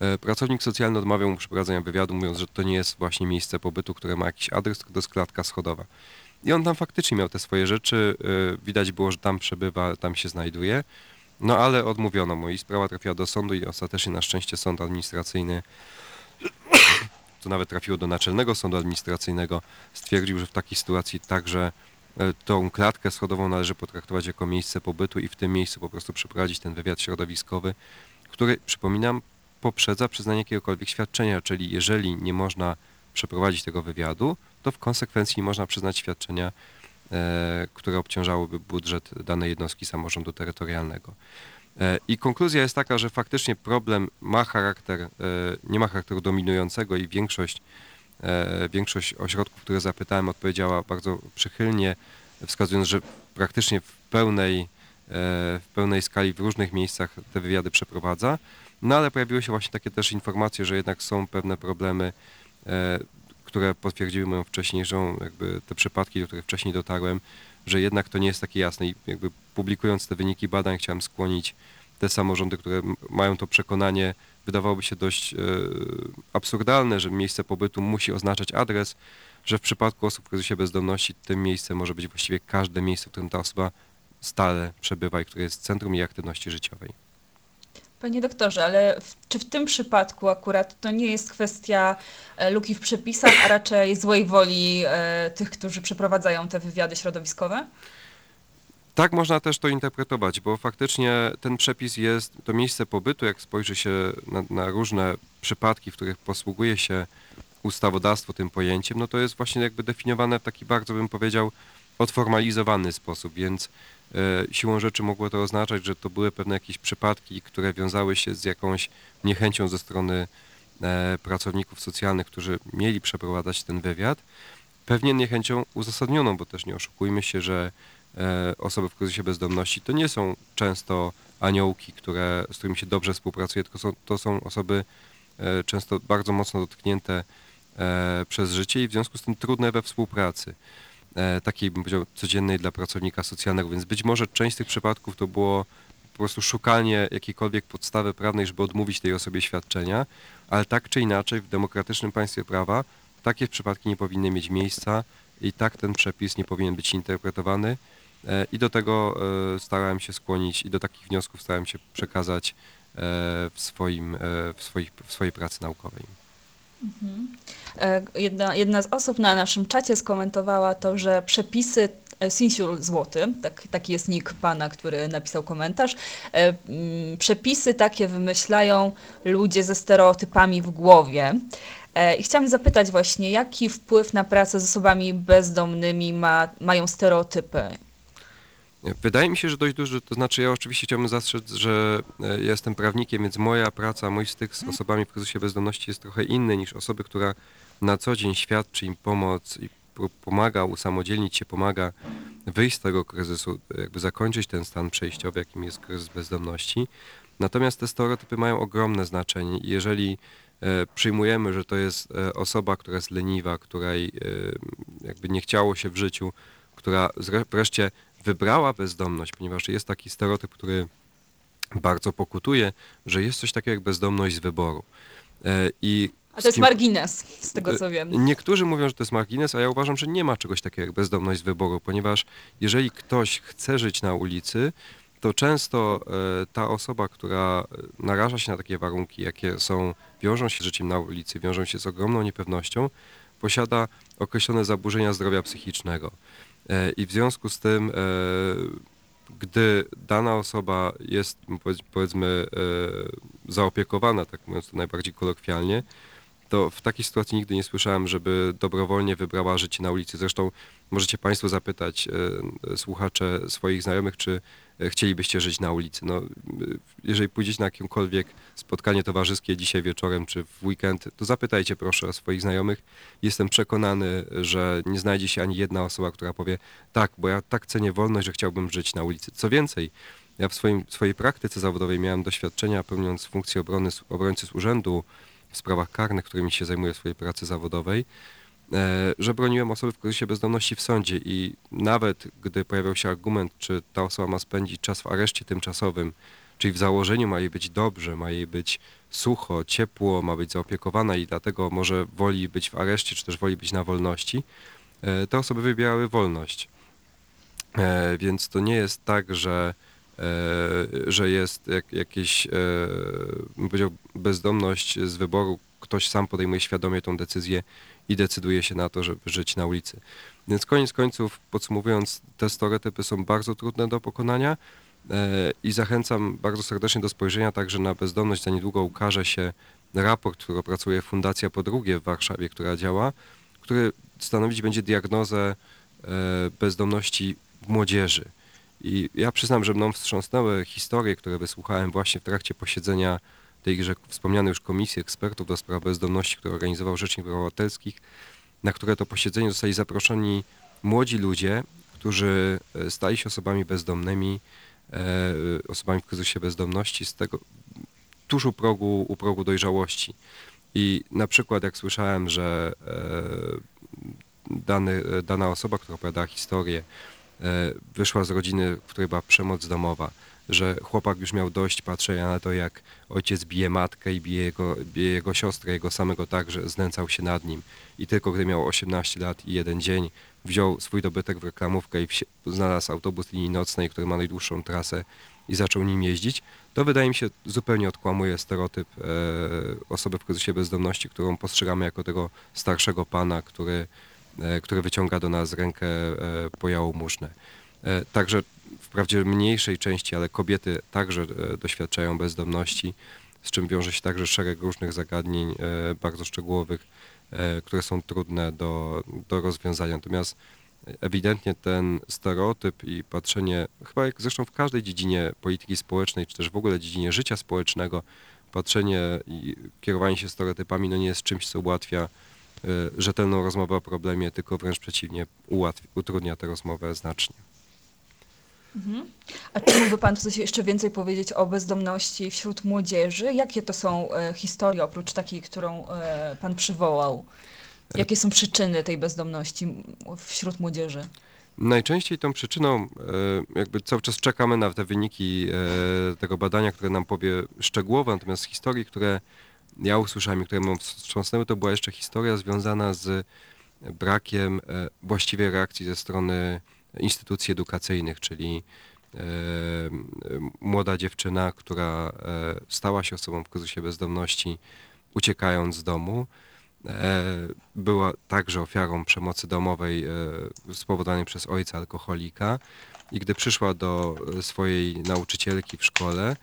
e, pracownik socjalny odmawiał mu przeprowadzenia wywiadu, mówiąc, że to nie jest właśnie miejsce pobytu, które ma jakiś adres, tylko to jest klatka schodowa. I on tam faktycznie miał te swoje rzeczy, e, widać było, że tam przebywa, tam się znajduje, no ale odmówiono mu i sprawa trafiła do sądu i ostatecznie na szczęście sąd administracyjny <coughs> to nawet trafiło do Naczelnego Sądu Administracyjnego, stwierdził, że w takiej sytuacji także tą klatkę schodową należy potraktować jako miejsce pobytu i w tym miejscu po prostu przeprowadzić ten wywiad środowiskowy, który, przypominam, poprzedza przyznanie jakiegokolwiek świadczenia, czyli jeżeli nie można przeprowadzić tego wywiadu, to w konsekwencji nie można przyznać świadczenia, e, które obciążałoby budżet danej jednostki samorządu terytorialnego. E, I konkluzja jest taka, że faktycznie problem ma charakter, e, nie ma charakteru dominującego i większość, e, większość ośrodków, które zapytałem, odpowiedziała bardzo przychylnie, wskazując, że praktycznie w pełnej, e, w pełnej skali w różnych miejscach te wywiady przeprowadza. No ale pojawiły się właśnie takie też informacje, że jednak są pewne problemy, e, które potwierdziły moją wcześniejszą, jakby te przypadki, do których wcześniej dotarłem, że jednak to nie jest takie jasne i jakby publikując te wyniki badań chciałem skłonić te samorządy, które mają to przekonanie, wydawałoby się dość e, absurdalne, że miejsce pobytu musi oznaczać adres, że w przypadku osób w kryzysie bezdomności tym miejscem może być właściwie każde miejsce, w którym ta osoba stale przebywa i które jest centrum jej aktywności życiowej. Panie doktorze, ale w, czy w tym przypadku akurat to nie jest kwestia e, luki w przepisach, a raczej złej woli e, tych, którzy przeprowadzają te wywiady środowiskowe? Tak można też to interpretować, bo faktycznie ten przepis jest, to miejsce pobytu, jak spojrzy się na, na różne przypadki, w których posługuje się ustawodawstwo tym pojęciem, no to jest właśnie jakby definiowane w taki bardzo, bym powiedział, odformalizowany sposób, więc e, siłą rzeczy mogło to oznaczać, że to były pewne jakieś przypadki, które wiązały się z jakąś niechęcią ze strony e, pracowników socjalnych, którzy mieli przeprowadzać ten wywiad. Pewnie niechęcią uzasadnioną, bo też nie oszukujmy się, że osoby w kryzysie bezdomności to nie są często aniołki, które, z którymi się dobrze współpracuje, tylko są, to są osoby e, często bardzo mocno dotknięte e, przez życie i w związku z tym trudne we współpracy. E, takiej bym powiedział codziennej dla pracownika socjalnego, więc być może część z tych przypadków to było po prostu szukanie jakiejkolwiek podstawy prawnej, żeby odmówić tej osobie świadczenia, ale tak czy inaczej w demokratycznym państwie prawa takie przypadki nie powinny mieć miejsca i tak ten przepis nie powinien być interpretowany e, i do tego e, starałem się skłonić i do takich wniosków starałem się przekazać e, w, swoim, e, w, swoich, w swojej pracy naukowej. E, Jedna, jedna z osób na naszym czacie skomentowała to, że przepisy e, Sinsiul Złoty, tak, taki jest nick pana, który napisał komentarz, e, mm, przepisy takie wymyślają ludzie ze stereotypami w głowie. E, I chciałam zapytać właśnie, jaki wpływ na pracę z osobami bezdomnymi ma, mają stereotypy? Wydaje mi się, że dość duży, to znaczy ja oczywiście chciałbym zastrzec, że e, ja jestem prawnikiem, więc moja praca, mój styk z osobami w kryzysie bezdomności jest trochę inny niż osoby, która na co dzień świadczy im pomoc i po- pomaga usamodzielnić się, pomaga wyjść z tego kryzysu, jakby zakończyć ten stan przejściowy, jakim jest kryzys bezdomności. Natomiast te stereotypy mają ogromne znaczenie i jeżeli e, przyjmujemy, że to jest e, osoba, która jest leniwa, której jakby nie chciało się w życiu, która wreszcie wybrała bezdomność, ponieważ jest taki stereotyp, który bardzo pokutuje, że jest coś takiego jak bezdomność z wyboru. E, I A to jest margines, z tego co wiem. Niektórzy mówią, że to jest margines, a ja uważam, że nie ma czegoś takiego jak bezdomność z wyboru, ponieważ jeżeli ktoś chce żyć na ulicy, to często e, ta osoba, która e, naraża się na takie warunki, jakie są, wiążą się z życiem na ulicy, wiążą się z ogromną niepewnością, posiada określone zaburzenia zdrowia psychicznego. E, I w związku z tym, e, gdy dana osoba jest, powiedz- powiedzmy, e, zaopiekowana, tak mówiąc to najbardziej kolokwialnie, to w takiej sytuacji nigdy nie słyszałem, żeby dobrowolnie wybrała życie na ulicy. Zresztą możecie Państwo zapytać słuchacze swoich znajomych, czy chcielibyście żyć na ulicy. No, e, jeżeli pójdziecie na jakiekolwiek spotkanie towarzyskie dzisiaj wieczorem czy w weekend, to zapytajcie proszę o swoich znajomych. Jestem przekonany, że nie znajdzie się ani jedna osoba, która powie tak, bo ja tak cenię wolność, że chciałbym żyć na ulicy. Co więcej, ja w swoim, swojej praktyce zawodowej miałem doświadczenia pełniąc funkcję obrony, obrońcy z urzędu w sprawach karnych, którymi się zajmuję w swojej pracy zawodowej, e, że broniłem osoby w kryzysie bezdomności w sądzie i nawet gdy pojawiał się argument, czy ta osoba ma spędzić czas w areszcie tymczasowym, czyli w założeniu ma jej być dobrze, ma jej być sucho, ciepło, ma być zaopiekowana i dlatego może woli być w areszcie, czy też woli być na wolności, e, te osoby wybierały wolność. E, Więc to nie jest tak, że, e, że jest jak, jakieś, e, bezdomność z wyboru, ktoś sam podejmuje świadomie tą decyzję i decyduje się na to, żeby żyć na ulicy. Więc koniec końców, podsumowując, te stereotypy są bardzo trudne do pokonania e, i zachęcam bardzo serdecznie do spojrzenia także na bezdomność. Za niedługo ukaże się raport, który opracuje Fundacja Po Drugie w Warszawie, która działa, który stanowić będzie diagnozę e, bezdomności młodzieży. I ja przyznam, że mną wstrząsnęły historie, które wysłuchałem właśnie w trakcie posiedzenia tejże wspomnianej już komisji ekspertów do spraw bezdomności, które organizował Rzecznik Praw Obywatelskich, na które to posiedzenie zostali zaproszeni młodzi ludzie, którzy e, stali się osobami bezdomnymi, e, osobami w kryzysie bezdomności z tego tuż u progu, u progu dojrzałości. I na przykład jak słyszałem, że e, dany, dana osoba, która opowiadała historię, wyszła z rodziny, w której była przemoc domowa, że chłopak już miał dość patrzenia na to, jak ojciec bije matkę i bije jego, bije jego siostrę, jego samego tak, że znęcał się nad nim. I tylko gdy miał 18 lat i jeden dzień, wziął swój dobytek w reklamówkę i znalazł autobus linii nocnej, który ma najdłuższą trasę i zaczął nim jeździć, to wydaje mi się zupełnie odkłamuje stereotyp e, osoby w kryzysie bezdomności, którą postrzegamy jako tego starszego pana, który, e, który wyciąga do nas rękę e, po jałmużnę. E, Także wprawdzie mniejszej części, ale kobiety także e, doświadczają bezdomności, z czym wiąże się także szereg różnych zagadnień e, bardzo szczegółowych, e, które są trudne do, do rozwiązania. Natomiast ewidentnie ten stereotyp i patrzenie, chyba jak zresztą w każdej dziedzinie polityki społecznej, czy też w ogóle dziedzinie życia społecznego, patrzenie i kierowanie się stereotypami no nie jest czymś, co ułatwia rzetelną rozmowę o problemie, tylko wręcz przeciwnie, ułatwi, utrudnia tę rozmowę znacznie. A czy mógłby Pan coś jeszcze więcej powiedzieć o bezdomności wśród młodzieży? Jakie to są e, historie, oprócz takiej, którą e, Pan przywołał? Jakie są przyczyny tej bezdomności wśród młodzieży? Najczęściej tą przyczyną, e, jakby cały czas czekamy na te wyniki e, tego badania, które nam powie szczegółowo, natomiast z historii, które ja usłyszałem i które mnie wstrząsnęły, to była jeszcze historia związana z brakiem e, właściwej reakcji ze strony instytucji edukacyjnych, czyli e, młoda dziewczyna, która e, stała się osobą w kryzysie bezdomności, uciekając z domu, e, była także ofiarą przemocy domowej spowodowanej przez ojca alkoholika. I gdy przyszła do swojej nauczycielki w szkole,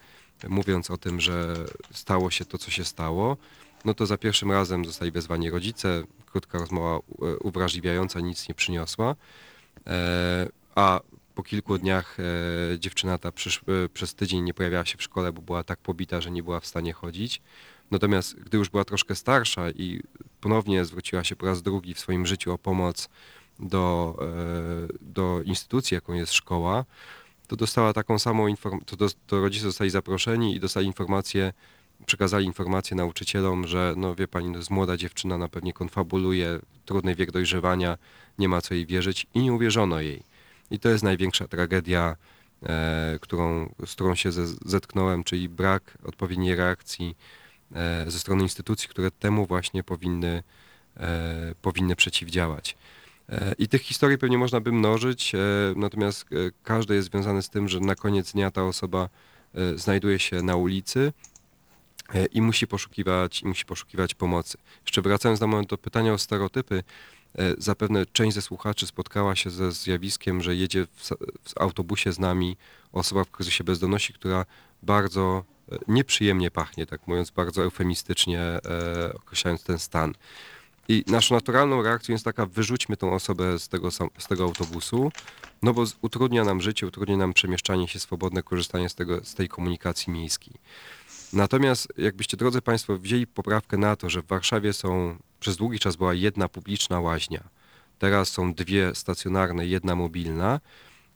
mówiąc o tym, że stało się to, co się stało, no to za pierwszym razem zostali wezwani rodzice, krótka rozmowa uwrażliwiająca nic nie przyniosła, a po kilku dniach e, dziewczyna ta e, przez tydzień nie pojawiała się w szkole, bo była tak pobita, że nie była w stanie chodzić. Natomiast gdy już była troszkę starsza i ponownie zwróciła się po raz drugi w swoim życiu o pomoc do, e, do instytucji, jaką jest szkoła, to dostała taką samą informację, to, to rodzice zostali zaproszeni i dostali informację, przekazali informację nauczycielom, że no wie pani, to jest młoda dziewczyna, na pewnie konfabuluje, trudny wiek dojrzewania, nie ma co jej wierzyć i nie uwierzono jej. I to jest największa tragedia, e, którą, z którą się ze, zetknąłem, czyli brak odpowiedniej reakcji e, ze strony instytucji, które temu właśnie powinny, e, powinny przeciwdziałać. E, I tych historii pewnie można by mnożyć, e, natomiast e, każde jest związane z tym, że na koniec dnia ta osoba znajduje się na ulicy i musi poszukiwać, i musi poszukiwać pomocy. Jeszcze wracając na moment do pytania o stereotypy, e, zapewne część ze słuchaczy spotkała się ze zjawiskiem, że jedzie w, w autobusie z nami osoba w kryzysie bezdomności, która bardzo e, nieprzyjemnie pachnie, tak mówiąc bardzo eufemistycznie e, określając ten stan. I naszą naturalną reakcją jest taka, wyrzućmy tą osobę z tego, z tego autobusu, no bo utrudnia nam życie, utrudnia nam przemieszczanie się swobodne, korzystanie z, tego, z tej komunikacji miejskiej. Natomiast jakbyście, drodzy Państwo, wzięli poprawkę na to, że w Warszawie są, przez długi czas była jedna publiczna łaźnia, teraz są dwie stacjonarne, jedna mobilna,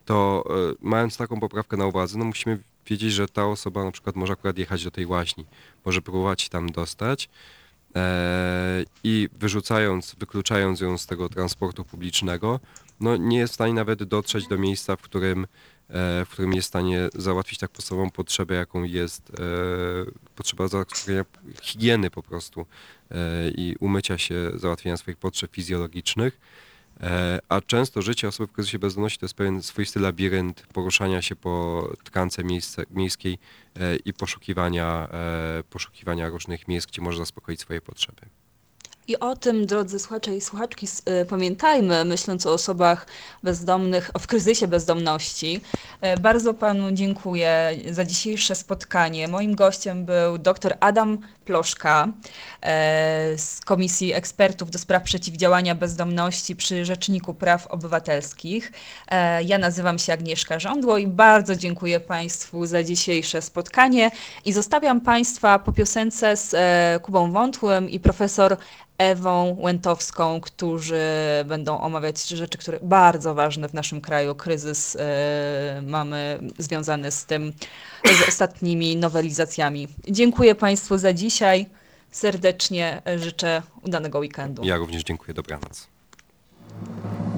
to e, mając taką poprawkę na uwadze, no musimy wiedzieć, że ta osoba na przykład może akurat jechać do tej łaźni, może próbować się tam dostać e, i wyrzucając, wykluczając ją z tego transportu publicznego, no nie jest w stanie nawet dotrzeć do miejsca, w którym, w którym jest w stanie załatwić tak podstawową potrzebę, jaką jest e, potrzeba załatwienia higieny po prostu e, i umycia się, załatwienia swoich potrzeb fizjologicznych. E, A często życie osoby w kryzysie bezdomności to jest pewien swoisty labirynt poruszania się po tkance miejsce, miejskiej e, i poszukiwania, e, poszukiwania różnych miejsc, gdzie może zaspokoić swoje potrzeby. I o tym, drodzy słuchacze i słuchaczki, y, pamiętajmy, myśląc o osobach bezdomnych, o w kryzysie bezdomności. E, Bardzo panu dziękuję za dzisiejsze spotkanie. Moim gościem był dr Adam Ploszka e, z Komisji Ekspertów do Spraw Przeciwdziałania Bezdomności przy Rzeczniku Praw Obywatelskich. Ja nazywam się Agnieszka Żądło i bardzo dziękuję Państwu za dzisiejsze spotkanie i zostawiam Państwa po piosence z Kubą Wątłym i profesor Ewą Łętowską, którzy będą omawiać rzeczy, które bardzo ważne w naszym kraju. Kryzys e, mamy związany z tym, z ostatnimi nowelizacjami. Dziękuję Państwu za dzisiaj. Serdecznie życzę udanego weekendu. Ja również dziękuję. Dobranoc.